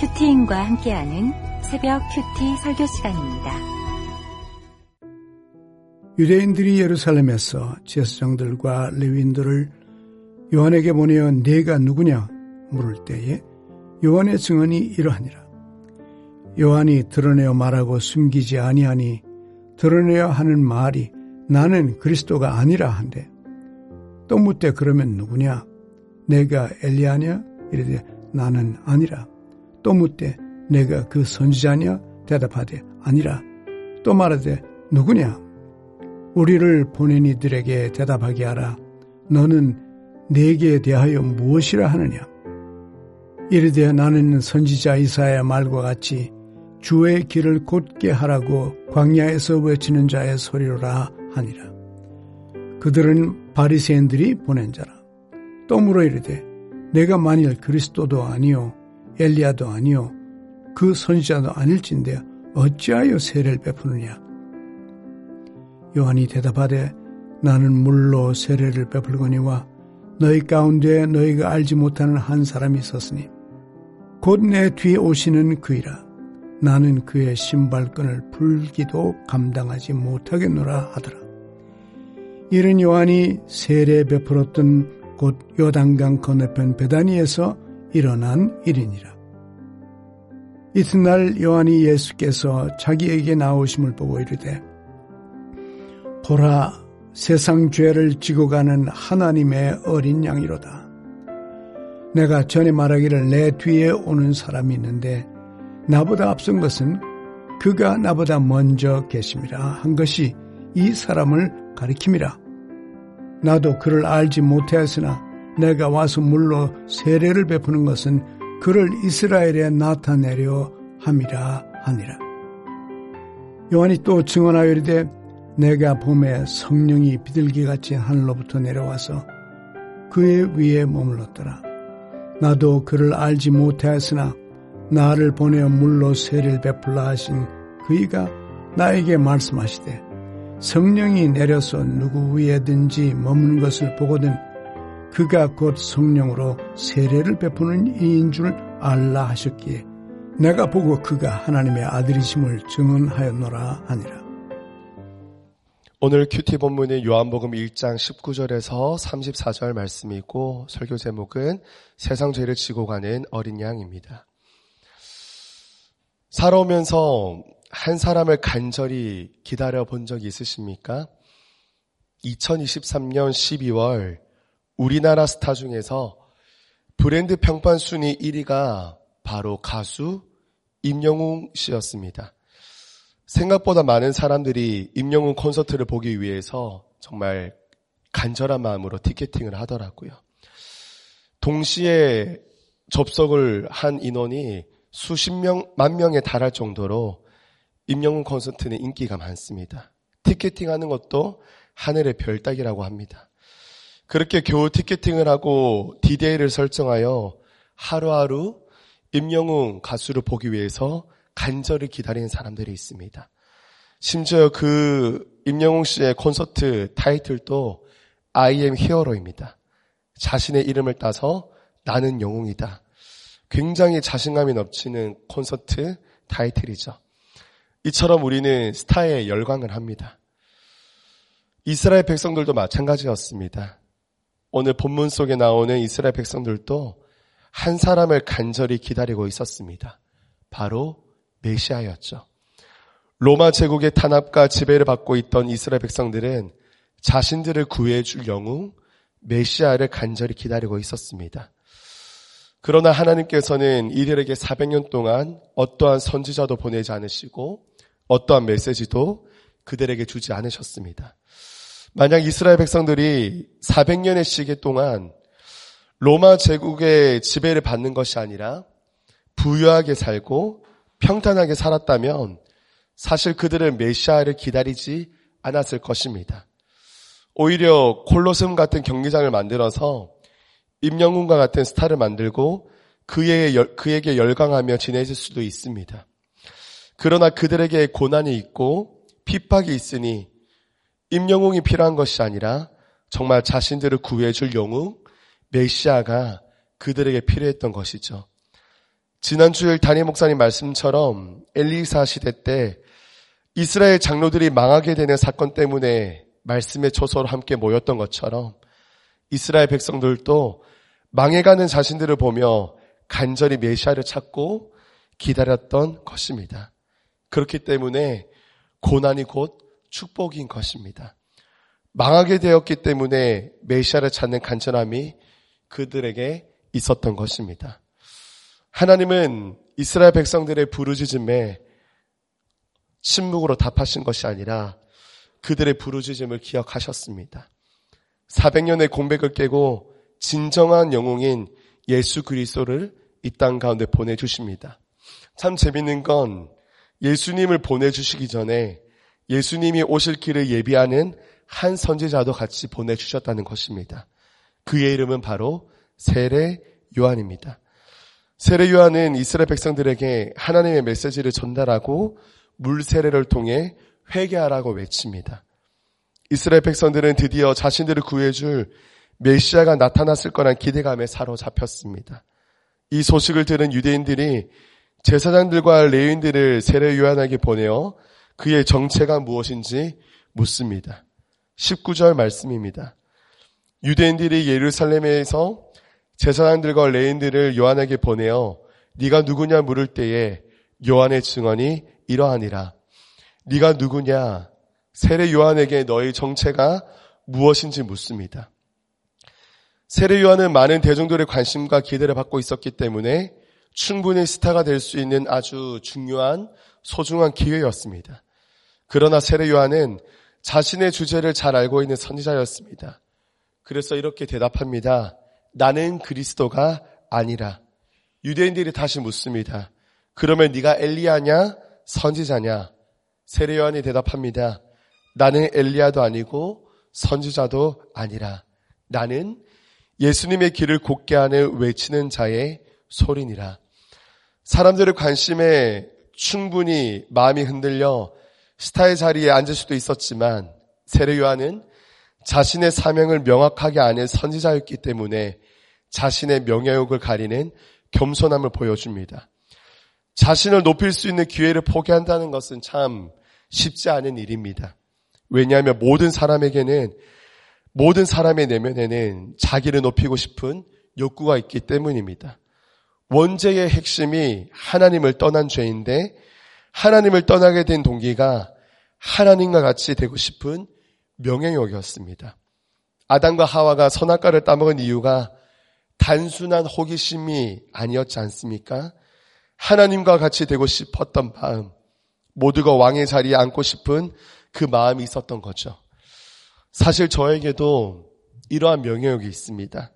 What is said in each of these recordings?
큐티인과 함께하는 새벽 큐티 설교 시간입니다. 유대인들이 예루살렘에서 제사장들과 레위인들을 요한에게 보내어 네가 누구냐 물을 때에 요한의 증언이 이러하니라. 요한이 드러내어 말하고 숨기지 아니하니 드러내어 하는 말이 나는 그리스도가 아니라 한데 또 묻되 그러면 누구냐? 내가 엘리야냐? 이르되 나는 아니라. 또 묻되 내가 그 선지자냐? 대답하되 아니라. 또 말하되 누구냐? 우리를 보낸 이들에게 대답하게 하라. 너는 내게 대하여 무엇이라 하느냐? 이르되 나는 선지자 이사야 말과 같이 주의 길을 곧게 하라고 광야에서 외치는 자의 소리로라 하니라. 그들은 바리새인들이 보낸 자라. 또 물어 이르되 내가 만일 그리스도도 아니요 엘리야도 아니요 그 선지자도 아닐진데 어찌하여 세례를 베푸느냐? 요한이 대답하되 나는 물로 세례를 베풀거니와 너희 가운데 너희가 알지 못하는 한 사람이 있었으니 곧 내 뒤에 오시는 그이라. 나는 그의 신발끈을 풀기도 감당하지 못하겠노라 하더라. 이른 요한이 세례 베풀었던 곧 요단강 건너편 베다니에서 일어난 일이니라. 이튿날 요한이 예수께서 자기에게 나오심을 보고 이르되 보라 세상 죄를 지고 가는 하나님의 어린 양이로다. 내가 전에 말하기를 내 뒤에 오는 사람이 있는데 나보다 앞선 것은 그가 나보다 먼저 계심이라 한 것이 이 사람을 가리킴이라. 나도 그를 알지 못하였으나 내가 와서 물로 세례를 베푸는 것은 그를 이스라엘에 나타내려 함이라 하니라. 요한이 또 증언하여 이르되 내가 봄에 성령이 비둘기같이 하늘로부터 내려와서 그의 위에 머물렀더라. 나도 그를 알지 못하였으나 나를 보내어 물로 세례를 베풀라 하신 그이가 나에게 말씀하시되 성령이 내려서 누구 위에든지 머무는 것을 보거든 그가 곧 성령으로 세례를 베푸는 이인 줄 알라 하셨기에 내가 보고 그가 하나님의 아들이심을 증언하였노라 하니라. 오늘 큐티 본문은 요한복음 1장 19절에서 34절 말씀이고 설교 제목은 세상 죄를 지고 가는 어린 양입니다. 살아오면서 한 사람을 간절히 기다려 본 적이 있으십니까? 2023년 12월 우리나라 스타 중에서 브랜드 평판 순위 1위가 바로 가수 임영웅 씨였습니다. 생각보다 많은 사람들이 임영웅 콘서트를 보기 위해서 정말 간절한 마음으로 티켓팅을 하더라고요. 동시에 접속을 한 인원이 수십 명, 만 명에 달할 정도로 임영웅 콘서트는 인기가 많습니다. 티켓팅 하는 것도 하늘의 별 따기라고 합니다. 그렇게 겨우 티켓팅을 하고 디데이를 설정하여 하루하루 임영웅 가수를 보기 위해서 간절히 기다리는 사람들이 있습니다. 심지어 그 임영웅 씨의 콘서트 타이틀도 I am 히어로입니다. 자신의 이름을 따서 나는 영웅이다. 굉장히 자신감이 넘치는 콘서트 타이틀이죠. 이처럼 우리는 스타에 열광을 합니다. 이스라엘 백성들도 마찬가지였습니다. 오늘 본문 속에 나오는 이스라엘 백성들도 한 사람을 간절히 기다리고 있었습니다. 바로 메시아였죠. 로마 제국의 탄압과 지배를 받고 있던 이스라엘 백성들은 자신들을 구해줄 영웅 메시아를 간절히 기다리고 있었습니다. 그러나 하나님께서는 이들에게 400년 동안 어떠한 선지자도 보내지 않으시고 어떠한 메시지도 그들에게 주지 않으셨습니다. 만약 이스라엘 백성들이 400년의 시기 동안 로마 제국의 지배를 받는 것이 아니라 부유하게 살고 평탄하게 살았다면 사실 그들은 메시아를 기다리지 않았을 것입니다. 오히려 콜로세움 같은 경기장을 만들어서 임영웅과 같은 스타를 만들고 그에게, 그에게 열광하며 지내실 수도 있습니다. 그러나 그들에게 고난이 있고 핍박이 있으니 임영웅이 필요한 것이 아니라 정말 자신들을 구해줄 영웅 메시아가 그들에게 필요했던 것이죠. 지난주에 담임 목사님 말씀처럼 엘리사 시대 때 이스라엘 장로들이 망하게 되는 사건 때문에 말씀의 초소로 함께 모였던 것처럼 이스라엘 백성들도 망해가는 자신들을 보며 간절히 메시아를 찾고 기다렸던 것입니다. 그렇기 때문에 고난이 곧 축복인 것입니다. 망하게 되었기 때문에 메시아를 찾는 간절함이 그들에게 있었던 것입니다. 하나님은 이스라엘 백성들의 부르짖음에 침묵으로 답하신 것이 아니라 그들의 부르짖음을 기억하셨습니다. 400년의 공백을 깨고 진정한 영웅인 예수 그리스도를 이 땅 가운데 보내주십니다. 참 재밌는 건 예수님을 보내주시기 전에 예수님이 오실 길을 예비하는 한 선지자도 같이 보내주셨다는 것입니다. 그의 이름은 바로 세례 요한입니다. 세례 요한은 이스라엘 백성들에게 하나님의 메시지를 전달하고 물 세례를 통해 회개하라고 외칩니다. 이스라엘 백성들은 드디어 자신들을 구해줄 메시아가 나타났을 거란 기대감에 사로잡혔습니다. 이 소식을 들은 유대인들이 제사장들과 레인들을 세례 요한에게 보내어 그의 정체가 무엇인지 묻습니다. 19절 말씀입니다. 유대인들이 예루살렘에서 제사장들과 레인들을 요한에게 보내어 네가 누구냐 물을 때에 요한의 증언이 이러하니라. 네가 누구냐? 세례 요한에게 너의 정체가 무엇인지 묻습니다. 세례 요한은 많은 대중들의 관심과 기대를 받고 있었기 때문에 충분히 스타가 될 수 있는 아주 중요한 소중한 기회였습니다. 그러나 세례 요한은 자신의 주제를 잘 알고 있는 선지자였습니다. 그래서 이렇게 대답합니다. 나는 그리스도가 아니라 유대인들이 다시 묻습니다. 그러면 네가 엘리야냐 선지자냐? 세례 요한이 대답합니다. 나는 엘리야도 아니고 선지자도 아니라 나는 예수님의 길을 곱게 하는 외치는 자의 소리니라. 사람들의 관심에 충분히 마음이 흔들려 스타의 자리에 앉을 수도 있었지만 세례 요한은 자신의 사명을 명확하게 아는 선지자였기 때문에 자신의 명예욕을 가리는 겸손함을 보여줍니다. 자신을 높일 수 있는 기회를 포기한다는 것은 참 쉽지 않은 일입니다. 왜냐하면 모든 사람에게는 모든 사람의 내면에는 자기를 높이고 싶은 욕구가 있기 때문입니다. 원죄의 핵심이 하나님을 떠난 죄인데 하나님을 떠나게 된 동기가 하나님과 같이 되고 싶은 명예욕이었습니다. 아담과 하와가 선악과를 따먹은 이유가 단순한 호기심이 아니었지 않습니까? 하나님과 같이 되고 싶었던 마음, 모두가 왕의 자리에 앉고 싶은 그 마음이 있었던 거죠. 사실 저에게도 이러한 명예욕이 있습니다.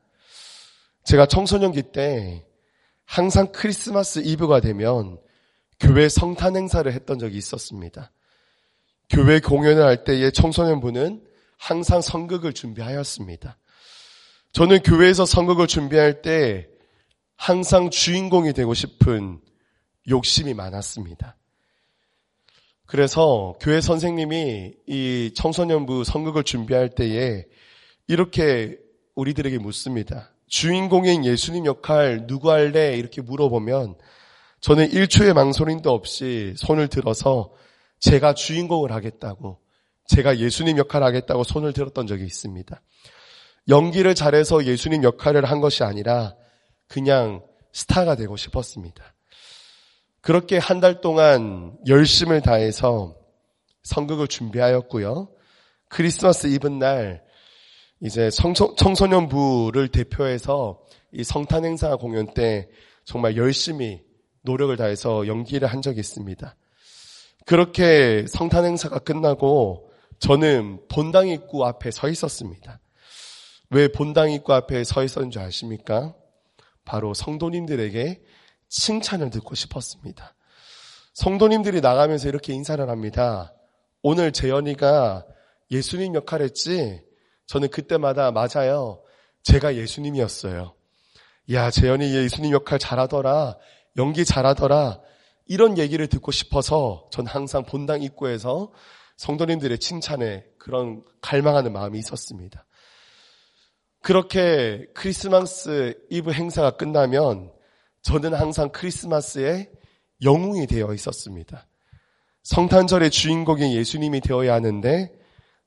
제가 청소년기 때 항상 크리스마스 이브가 되면 교회 성탄 행사를 했던 적이 있었습니다. 교회 공연을 할 때에 청소년부는 항상 성극을 준비하였습니다. 저는 교회에서 성극을 준비할 때 항상 주인공이 되고 싶은 욕심이 많았습니다. 그래서 교회 선생님이 이 청소년부 성극을 준비할 때에 이렇게 우리들에게 묻습니다. 주인공인 예수님 역할 누구 할래? 이렇게 물어보면 저는 1초의 망설임도 없이 손을 들어서 제가 주인공을 하겠다고 제가 예수님 역할을 하겠다고 손을 들었던 적이 있습니다. 연기를 잘해서 예수님 역할을 한 것이 아니라 그냥 스타가 되고 싶었습니다. 그렇게 한 달 동안 열심을 다해서 성극을 준비하였고요. 크리스마스 이브날 이제 청소, 청소년부를 대표해서 이 성탄 행사 공연 때 정말 열심히 노력을 다해서 연기를 한 적이 있습니다. 그렇게 성탄 행사가 끝나고 저는 본당 입구 앞에 서 있었습니다. 왜 본당 입구 앞에 서 있었는지 아십니까? 바로 성도님들에게 칭찬을 듣고 싶었습니다. 성도님들이 나가면서 이렇게 인사를 합니다. 오늘 재현이가 예수님 역할 했지? 저는 그때마다 맞아요. 제가 예수님이었어요. 야, 재현이 예수님 역할 잘하더라. 연기 잘하더라. 이런 얘기를 듣고 싶어서 전 항상 본당 입구에서 성도님들의 칭찬에 그런 갈망하는 마음이 있었습니다. 그렇게 크리스마스 이브 행사가 끝나면 저는 항상 크리스마스에 영웅이 되어 있었습니다. 성탄절의 주인공이 예수님이 되어야 하는데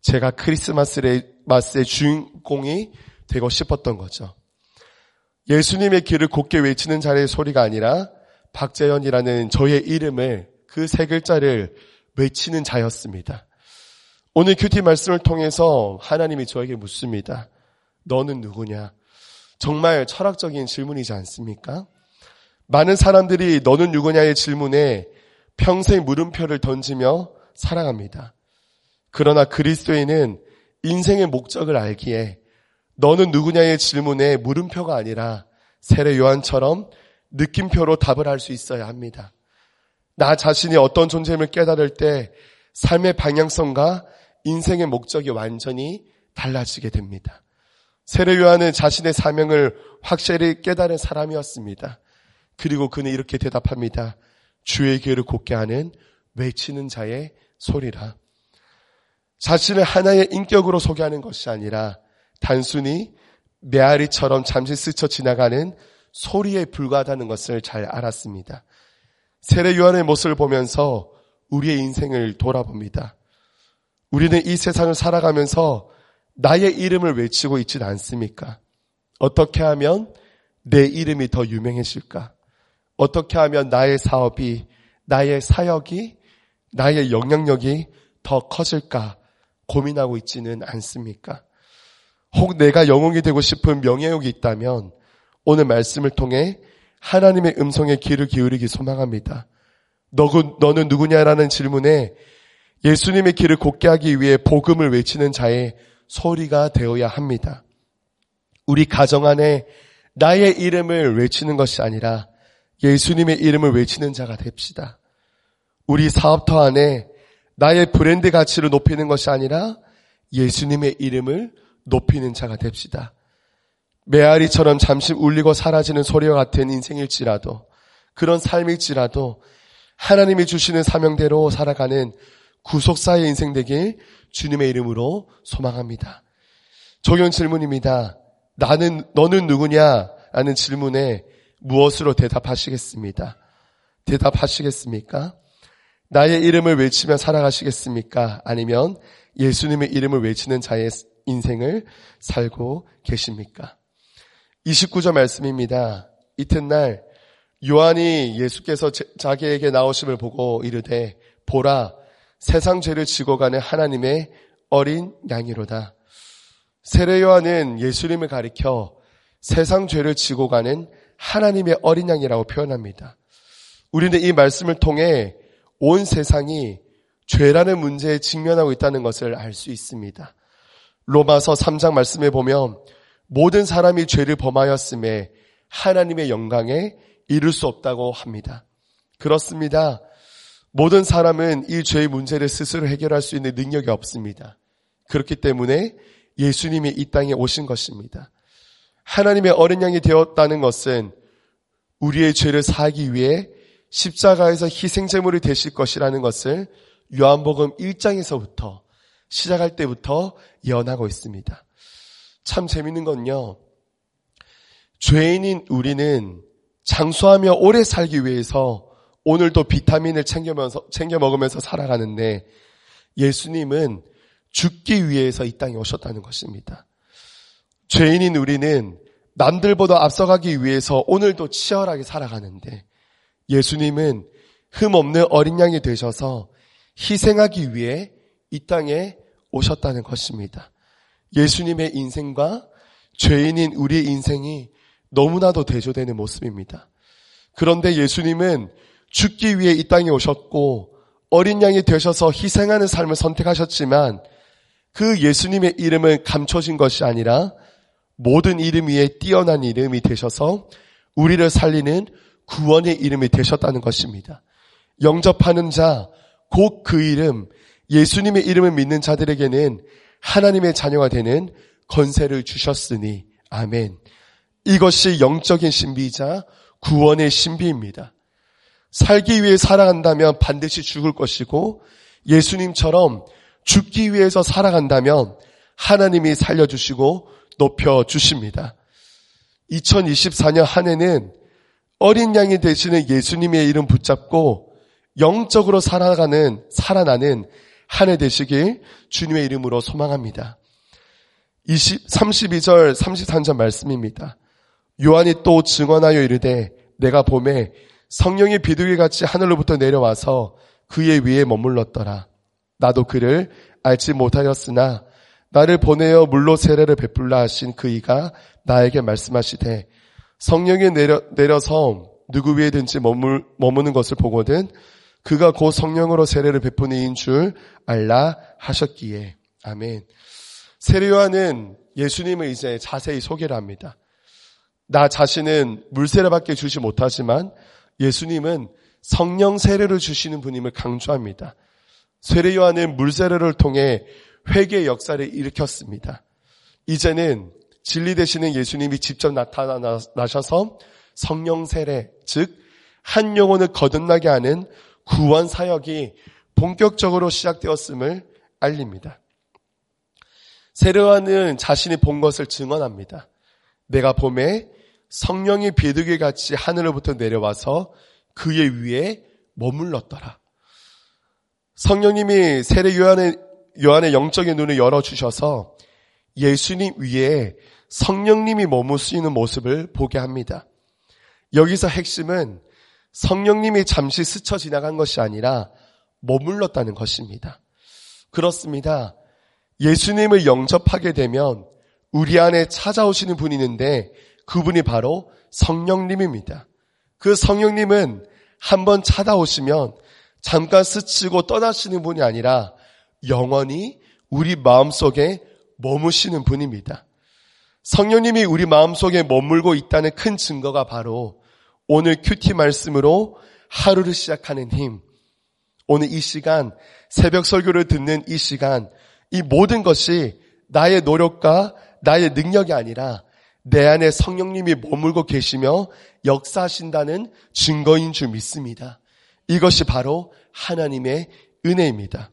제가 크리스마스의 주인공이 되고 싶었던 거죠. 예수님의 길을 곧게 외치는 자의 소리가 아니라 박재현이라는 저의 이름을 그 세 글자를 외치는 자였습니다. 오늘 큐티 말씀을 통해서 하나님이 저에게 묻습니다. 너는 누구냐? 정말 철학적인 질문이지 않습니까? 많은 사람들이 너는 누구냐의 질문에 평생 물음표를 던지며 살아갑니다. 그러나 그리스도인은 인생의 목적을 알기에 너는 누구냐의 질문에 물음표가 아니라 세례 요한처럼 느낌표로 답을 할 수 있어야 합니다. 나 자신이 어떤 존재임을 깨달을 때 삶의 방향성과 인생의 목적이 완전히 달라지게 됩니다. 세례 요한은 자신의 사명을 확실히 깨달은 사람이었습니다. 그리고 그는 이렇게 대답합니다. 주의 길을 곱게 하는 외치는 자의 소리라. 자신을 하나의 인격으로 소개하는 것이 아니라 단순히 메아리처럼 잠시 스쳐 지나가는 소리에 불과하다는 것을 잘 알았습니다. 세례 요한의 모습을 보면서 우리의 인생을 돌아봅니다. 우리는 이 세상을 살아가면서 나의 이름을 외치고 있지는 않습니까? 어떻게 하면 내 이름이 더 유명해질까? 어떻게 하면 나의 사업이, 나의 사역이, 나의 영향력이 더 커질까 고민하고 있지는 않습니까? 혹 내가 영웅이 되고 싶은 명예욕이 있다면 오늘 말씀을 통해 하나님의 음성에 귀를 기울이기 소망합니다. 너, 너는 누구냐라는 질문에 예수님의 길을 곱게 하기 위해 복음을 외치는 자의 소리가 되어야 합니다. 우리 가정 안에 나의 이름을 외치는 것이 아니라 예수님의 이름을 외치는 자가 됩시다. 우리 사업터 안에 나의 브랜드 가치를 높이는 것이 아니라 예수님의 이름을 높이는 자가 됩시다. 메아리처럼 잠시 울리고 사라지는 소리와 같은 인생일지라도 그런 삶일지라도 하나님이 주시는 사명대로 살아가는 구속사의 인생 되길 주님의 이름으로 소망합니다. 적용 질문입니다. 나는 너는 누구냐? 라는 질문에 무엇으로 대답하시겠습니다. 대답하시겠습니까? 나의 이름을 외치며 살아가시겠습니까? 아니면 예수님의 이름을 외치는 자의 인생을 살고 계십니까? 29절 말씀입니다. 이튿날 요한이 예수께서 자기에게 나오심을 보고 이르되 보라 세상 죄를 지고 가는 하나님의 어린 양이로다. 세례 요한은 예수님을 가리켜 세상 죄를 지고 가는 하나님의 어린 양이라고 표현합니다. 우리는 이 말씀을 통해 온 세상이 죄라는 문제에 직면하고 있다는 것을 알 수 있습니다. 로마서 3장 말씀에 보면 모든 사람이 죄를 범하였음에 하나님의 영광에 이룰 수 없다고 합니다. 그렇습니다. 모든 사람은 이 죄의 문제를 스스로 해결할 수 있는 능력이 없습니다. 그렇기 때문에 예수님이 이 땅에 오신 것입니다. 하나님의 어린 양이 되었다는 것은 우리의 죄를 사하기 위해 십자가에서 희생제물이 되실 것이라는 것을 요한복음 1장에서부터 시작할 때부터 예언하고 있습니다. 참 재밌는 건요. 죄인인 우리는 장수하며 오래 살기 위해서 오늘도 비타민을 챙겨 먹으면서 살아가는데 예수님은 죽기 위해서 이 땅에 오셨다는 것입니다. 죄인인 우리는 남들보다 앞서가기 위해서 오늘도 치열하게 살아가는데 예수님은 흠없는 어린 양이 되셔서 희생하기 위해 이 땅에 오셨다는 것입니다. 예수님의 인생과 죄인인 우리의 인생이 너무나도 대조되는 모습입니다. 그런데 예수님은 죽기 위해 이 땅에 오셨고 어린 양이 되셔서 희생하는 삶을 선택하셨지만 그 예수님의 이름은 감춰진 것이 아니라 모든 이름 위에 뛰어난 이름이 되셔서 우리를 살리는 구원의 이름이 되셨다는 것입니다. 영접하는 자, 곧 그 이름, 예수님의 이름을 믿는 자들에게는 하나님의 자녀가 되는 건세를 주셨으니, 아멘. 이것이 영적인 신비이자 구원의 신비입니다. 살기 위해 살아간다면 반드시 죽을 것이고, 예수님처럼 죽기 위해서 살아간다면 하나님이 살려주시고 높여주십니다. 2024년 한 해는 어린 양이 되시는 예수님의 이름 붙잡고 영적으로 살아가는, 살아나는 한 해 되시길 주님의 이름으로 소망합니다. 20, 32절, 33절 말씀입니다. 요한이 또 증언하여 이르되 내가 봄에 성령이 비둘기 같이 하늘로부터 내려와서 그의 위에 머물렀더라. 나도 그를 알지 못하였으나 나를 보내어 물로 세례를 베풀라 하신 그이가 나에게 말씀하시되 성령이 내려, 내려서 누구 위에든지 머물, 머무는 것을 보거든 그가 곧 성령으로 세례를 베푸는 이인 줄 알라 하셨기에 아멘. 세례 요한은 예수님을 이제 자세히 소개를 합니다. 나 자신은 물세례밖에 주지 못하지만 예수님은 성령 세례를 주시는 분임을 강조합니다. 세례 요한은 물세례를 통해 회개 역사를 일으켰습니다. 이제는 진리 되시는 예수님이 직접 나타나셔서 성령 세례, 즉, 한 영혼을 거듭나게 하는 구원 사역이 본격적으로 시작되었음을 알립니다. 세례와는 자신이 본 것을 증언합니다. 내가 봄에 성령이 비둘기 같이 하늘로부터 내려와서 그의 위에 머물렀더라. 성령님이 세례 요한의, 요한의 영적인 눈을 열어주셔서 예수님 위에 성령님이 머무시는 모습을 보게 합니다. 여기서 핵심은 성령님이 잠시 스쳐 지나간 것이 아니라 머물렀다는 것입니다. 그렇습니다. 예수님을 영접하게 되면 우리 안에 찾아오시는 분이 있는데 그분이 바로 성령님입니다. 그 성령님은 한번 찾아오시면 잠깐 스치고 떠나시는 분이 아니라 영원히 우리 마음속에 머무시는 분입니다. 성령님이 우리 마음속에 머물고 있다는 큰 증거가 바로 오늘 큐티 말씀으로 하루를 시작하는 힘. 오늘 이 시간, 새벽 설교를 듣는 이 시간, 이 모든 것이 나의 노력과 나의 능력이 아니라 내 안에 성령님이 머물고 계시며 역사하신다는 증거인 줄 믿습니다. 이것이 바로 하나님의 은혜입니다.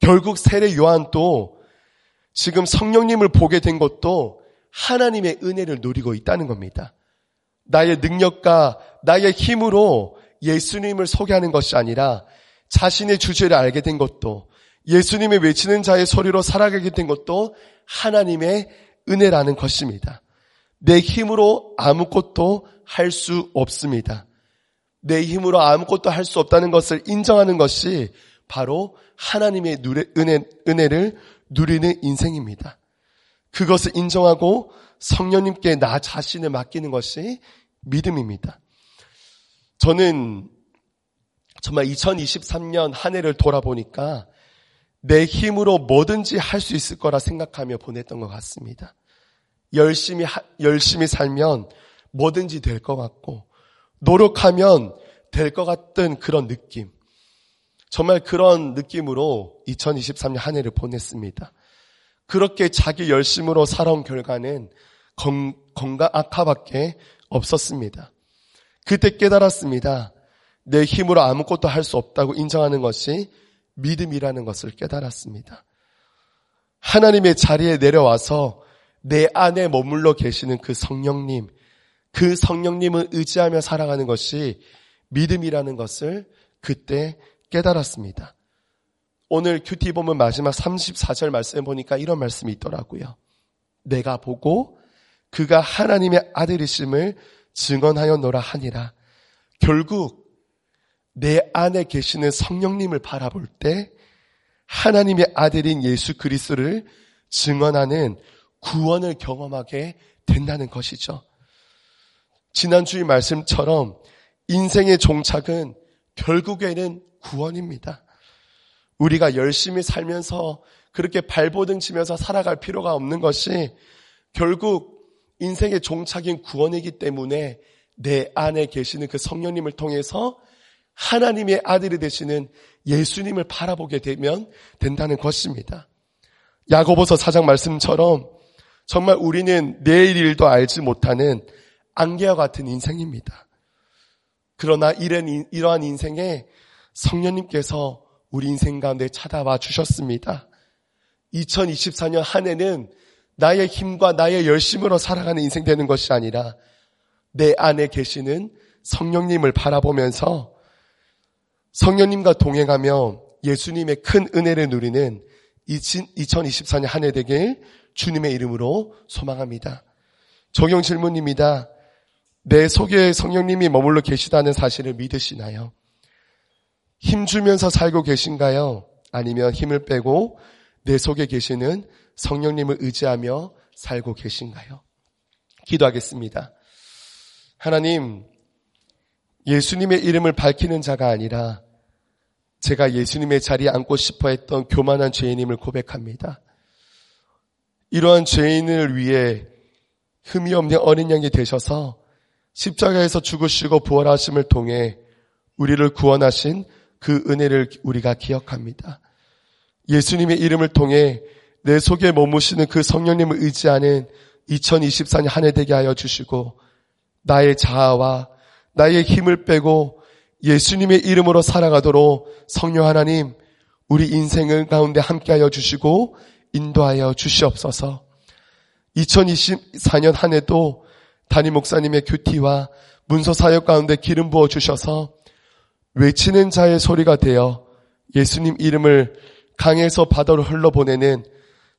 결국 세례 요한도 지금 성령님을 보게 된 것도 하나님의 은혜를 누리고 있다는 겁니다. 나의 능력과 나의 힘으로 예수님을 소개하는 것이 아니라 자신의 주제를 알게 된 것도 예수님의 외치는 자의 소리로 살아가게 된 것도 하나님의 은혜라는 것입니다. 내 힘으로 아무것도 할 수 없습니다. 내 힘으로 아무것도 할 수 없다는 것을 인정하는 것이 바로 하나님의 은혜, 은혜를 누리는 인생입니다. 그것을 인정하고 성령님께 나 자신을 맡기는 것이 믿음입니다. 저는 정말 2023년 한 해를 돌아보니까 내 힘으로 뭐든지 할 수 있을 거라 생각하며 보냈던 것 같습니다. 열심히, 열심히 살면 뭐든지 될 것 같고, 노력하면 될 것 같던 그런 느낌. 정말 그런 느낌으로 2023년 한 해를 보냈습니다. 그렇게 자기 열심으로 살아온 결과는 건강 악화밖에 없었습니다. 그때 깨달았습니다. 내 힘으로 아무것도 할 수 없다고 인정하는 것이 믿음이라는 것을 깨달았습니다. 하나님의 자리에 내려와서 내 안에 머물러 계시는 그 성령님, 그 성령님을 의지하며 살아가는 것이 믿음이라는 것을 그때 깨달았습니다. 오늘 큐티 보면 마지막 34절 말씀 보니까 이런 말씀이 있더라고요. 내가 보고 그가 하나님의 아들이심을 증언하여노라 하니라. 결국 내 안에 계시는 성령님을 바라볼 때 하나님의 아들인 예수 그리스도를 증언하는 구원을 경험하게 된다는 것이죠. 지난주의 말씀처럼 인생의 종착은 결국에는 구원입니다. 우리가 열심히 살면서 그렇게 발버둥 치면서 살아갈 필요가 없는 것이 결국 인생의 종착인 구원이기 때문에 내 안에 계시는 그 성령님을 통해서 하나님의 아들이 되시는 예수님을 바라보게 되면 된다는 것입니다. 야고보서 사장 말씀처럼 정말 우리는 내일 일도 알지 못하는 안개와 같은 인생입니다. 그러나 이런, 이러한 인생에 성령님께서 우리 인생 가운데 찾아와 주셨습니다. 2024년 한 해는 나의 힘과 나의 열심으로 살아가는 인생 되는 것이 아니라 내 안에 계시는 성령님을 바라보면서 성령님과 동행하며 예수님의 큰 은혜를 누리는 2024년 한 해 되길 주님의 이름으로 소망합니다. 적용 질문입니다. 내 속에 성령님이 머물러 계시다는 사실을 믿으시나요? 힘주면서 살고 계신가요? 아니면 힘을 빼고 내 속에 계시는 성령님을 의지하며 살고 계신가요? 기도하겠습니다. 하나님, 예수님의 이름을 밝히는 자가 아니라 제가 예수님의 자리에 앉고 싶어 했던 교만한 죄인임을 고백합니다. 이러한 죄인을 위해 흠이 없는 어린 양이 되셔서 십자가에서 죽으시고 부활하심을 통해 우리를 구원하신 그 은혜를 우리가 기억합니다. 예수님의 이름을 통해 내 속에 머무시는 그 성령님을 의지하는 2024년 한 해 되게 하여 주시고 나의 자아와 나의 힘을 빼고 예수님의 이름으로 살아가도록 성령 하나님 우리 인생을 가운데 함께하여 주시고 인도하여 주시옵소서. 2024년 한 해도 담임 목사님의 큐티와 문서 사역 가운데 기름 부어 주셔서 외치는 자의 소리가 되어 예수님 이름을 강에서 바다로 흘러보내는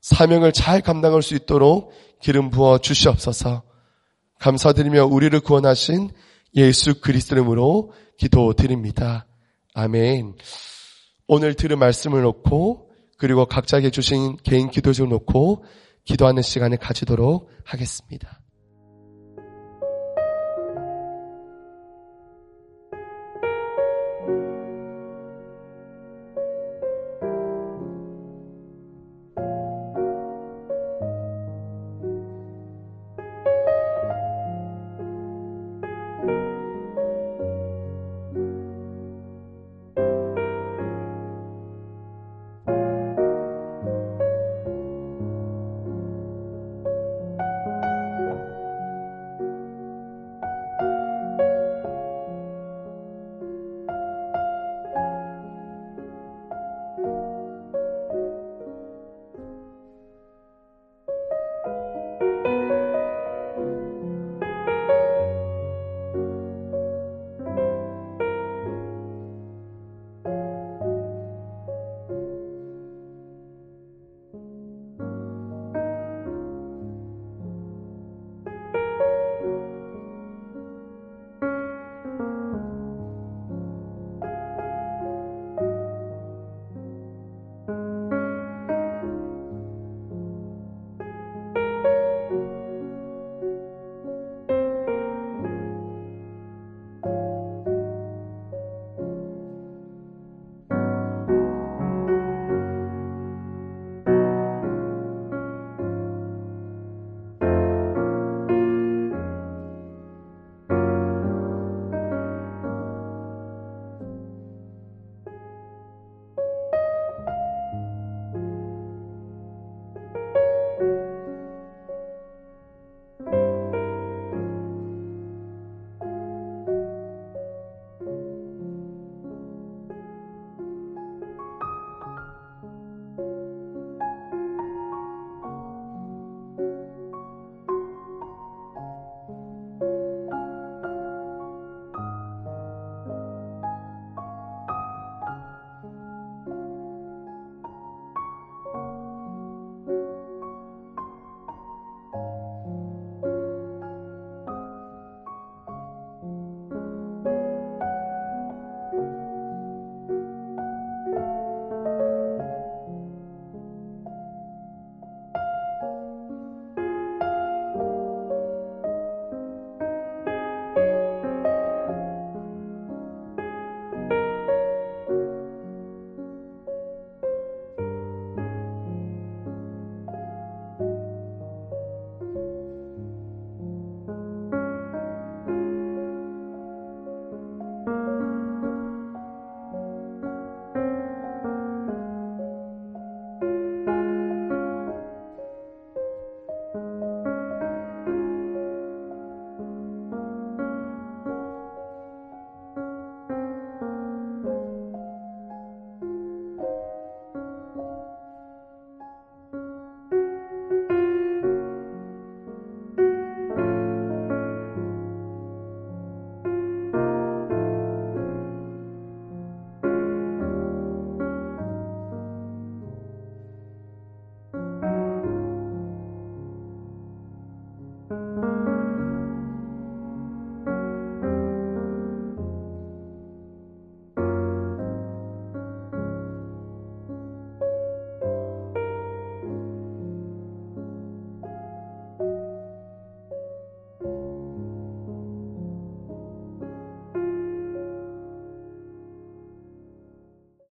사명을 잘 감당할 수 있도록 기름 부어 주시옵소서. 감사드리며 우리를 구원하신 예수 그리스도 이름으로 기도드립니다. 아멘. 오늘 들은 말씀을 놓고 그리고 각자에게 주신 개인 기도 좀 놓고 기도하는 시간을 가지도록 하겠습니다.